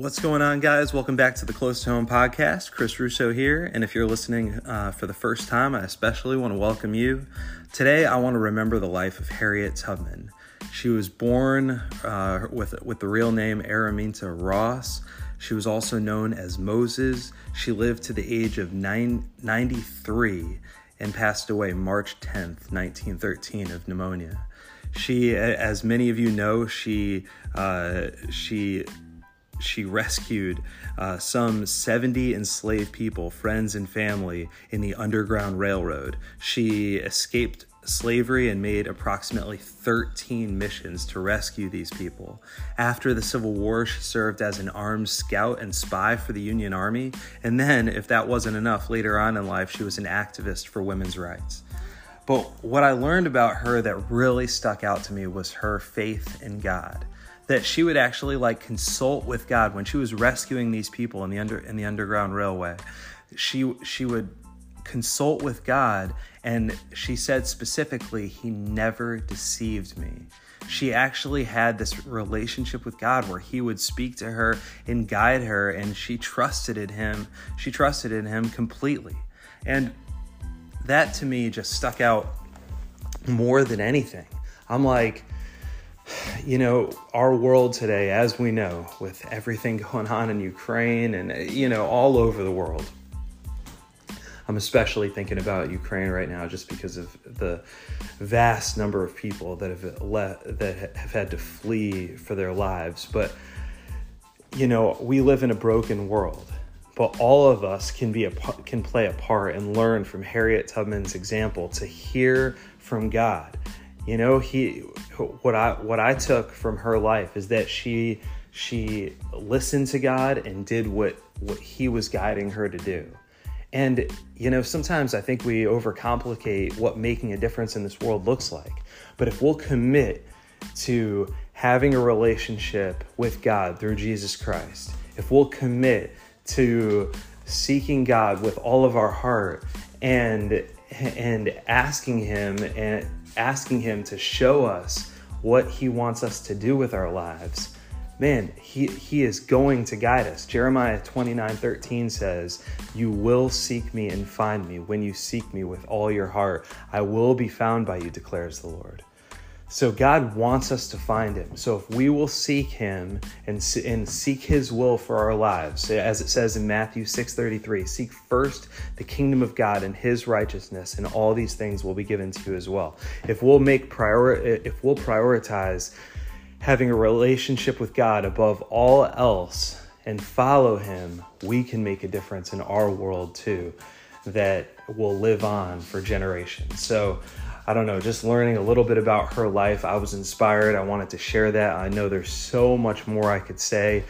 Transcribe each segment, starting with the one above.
What's going on, guys? Welcome back to the Close to Home podcast. Chris Russo here. And if you're listening uh, for the first time, I especially want to welcome you. Today, I want to remember the life of Harriet Tubman. She was born uh, with, with the real name Araminta Ross. She was also known as Moses. She lived to the age of nine, 93 and passed away March 10th, 1913, of pneumonia. She, as many of you know, she uh, she she rescued uh, some 70 enslaved people, friends and family, in the Underground Railroad. She escaped slavery and made approximately 13 missions to rescue these people. After the Civil War, she served as an armed scout and spy for the Union Army. And then, if that wasn't enough, later on in life, she was an activist for women's rights. But what I learned about her that really stuck out to me was her faith in God that she would actually like consult with God when she was rescuing these people in the under in the underground railway. She she would consult with God and she said specifically he never deceived me. She actually had this relationship with God where he would speak to her and guide her and she trusted in him. She trusted in him completely. And that to me just stuck out more than anything. I'm like you know, our world today, as we know, with everything going on in Ukraine and, you know, all over the world. I'm especially thinking about Ukraine right now just because of the vast number of people that have le- that have had to flee for their lives. But you know, we live in a broken world. But all of us can be a can play a part and learn from Harriet Tubman's example to hear from God you know he what i what i took from her life is that she she listened to god and did what what he was guiding her to do. And you know sometimes i think we overcomplicate what making a difference in this world looks like. But if we'll commit to having a relationship with god through jesus christ if we'll commit to seeking god with all of our heart and and asking him and asking Him to show us what He wants us to do with our lives, man, He, he is going to guide us. Jeremiah 29 13 says, You will seek me and find me when you seek me with all your heart. I will be found by you, declares the Lord. So God wants us to find him. So if we will seek him and, and seek his will for our lives, as it says in Matthew 6:33, seek first the kingdom of God and his righteousness and all these things will be given to you as well. If we'll make prior if we'll prioritize having a relationship with God above all else and follow him, we can make a difference in our world too that will live on for generations. So I don't know, just learning a little bit about her life. I was inspired. I wanted to share that. I know there's so much more I could say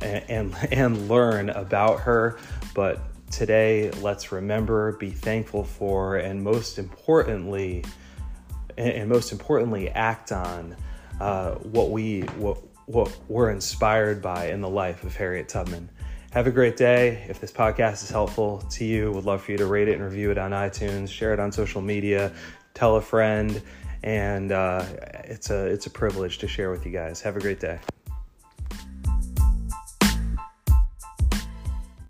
and, and, and learn about her, but today let's remember, be thankful for, and most importantly, and most importantly, act on uh, what we what what we're inspired by in the life of Harriet Tubman. Have a great day. If this podcast is helpful to you, would love for you to rate it and review it on iTunes, share it on social media, tell a friend, and uh, it's a it's a privilege to share with you guys. Have a great day.